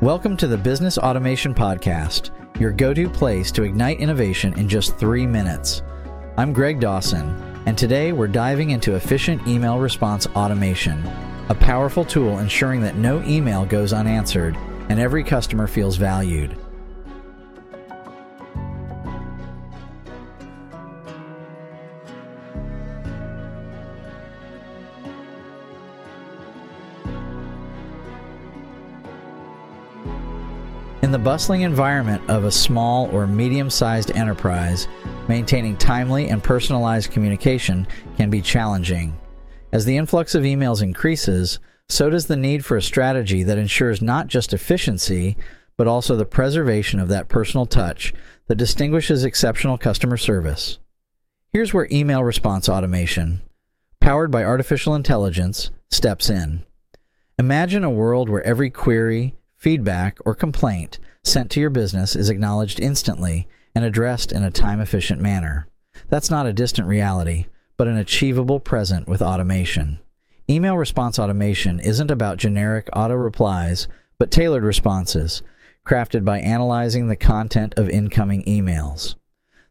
Welcome to the Business Automation Podcast, your go to place to ignite innovation in just three minutes. I'm Greg Dawson, and today we're diving into efficient email response automation, a powerful tool ensuring that no email goes unanswered and every customer feels valued. In the bustling environment of a small or medium sized enterprise, maintaining timely and personalized communication can be challenging. As the influx of emails increases, so does the need for a strategy that ensures not just efficiency, but also the preservation of that personal touch that distinguishes exceptional customer service. Here's where email response automation, powered by artificial intelligence, steps in. Imagine a world where every query, feedback, or complaint sent to your business is acknowledged instantly and addressed in a time efficient manner. That's not a distant reality, but an achievable present with automation. Email response automation isn't about generic auto replies, but tailored responses, crafted by analyzing the content of incoming emails.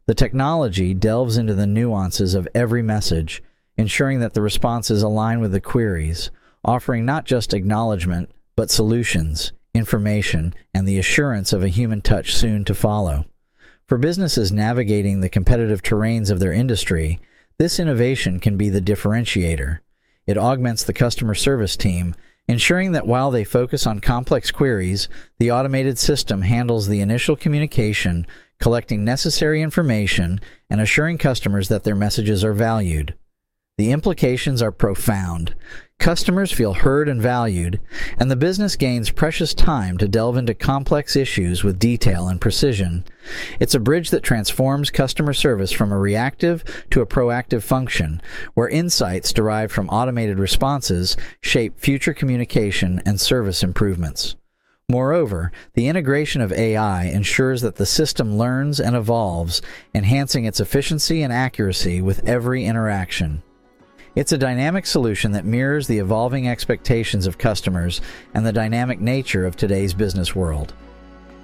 The technology delves into the nuances of every message, ensuring that the responses align with the queries, offering not just acknowledgement, but solutions, information, and the assurance of a human touch soon to follow. For businesses navigating the competitive terrains of their industry, this innovation can be the differentiator. It augments the customer service team, ensuring that while they focus on complex queries, the automated system handles the initial communication, collecting necessary information, and assuring customers that their messages are valued. The implications are profound. Customers feel heard and valued, and the business gains precious time to delve into complex issues with detail and precision. It's a bridge that transforms customer service from a reactive to a proactive function, where insights derived from automated responses shape future communication and service improvements. Moreover, the integration of AI ensures that the system learns and evolves, enhancing its efficiency and accuracy with every interaction. It's a dynamic solution that mirrors the evolving expectations of customers and the dynamic nature of today's business world.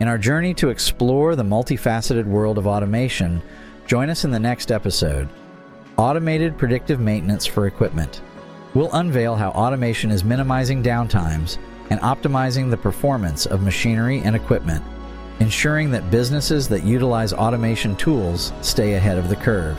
In our journey to explore the multifaceted world of automation, join us in the next episode Automated Predictive Maintenance for Equipment. We'll unveil how automation is minimizing downtimes and optimizing the performance of machinery and equipment, ensuring that businesses that utilize automation tools stay ahead of the curve.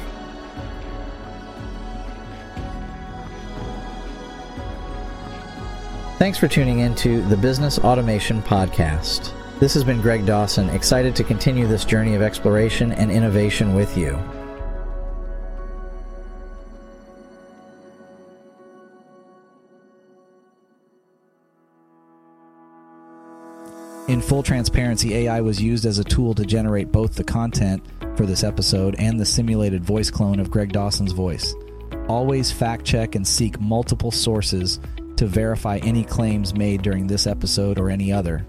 Thanks for tuning in to the Business Automation Podcast. This has been Greg Dawson, excited to continue this journey of exploration and innovation with you. In full transparency, AI was used as a tool to generate both the content for this episode and the simulated voice clone of Greg Dawson's voice. Always fact check and seek multiple sources to verify any claims made during this episode or any other.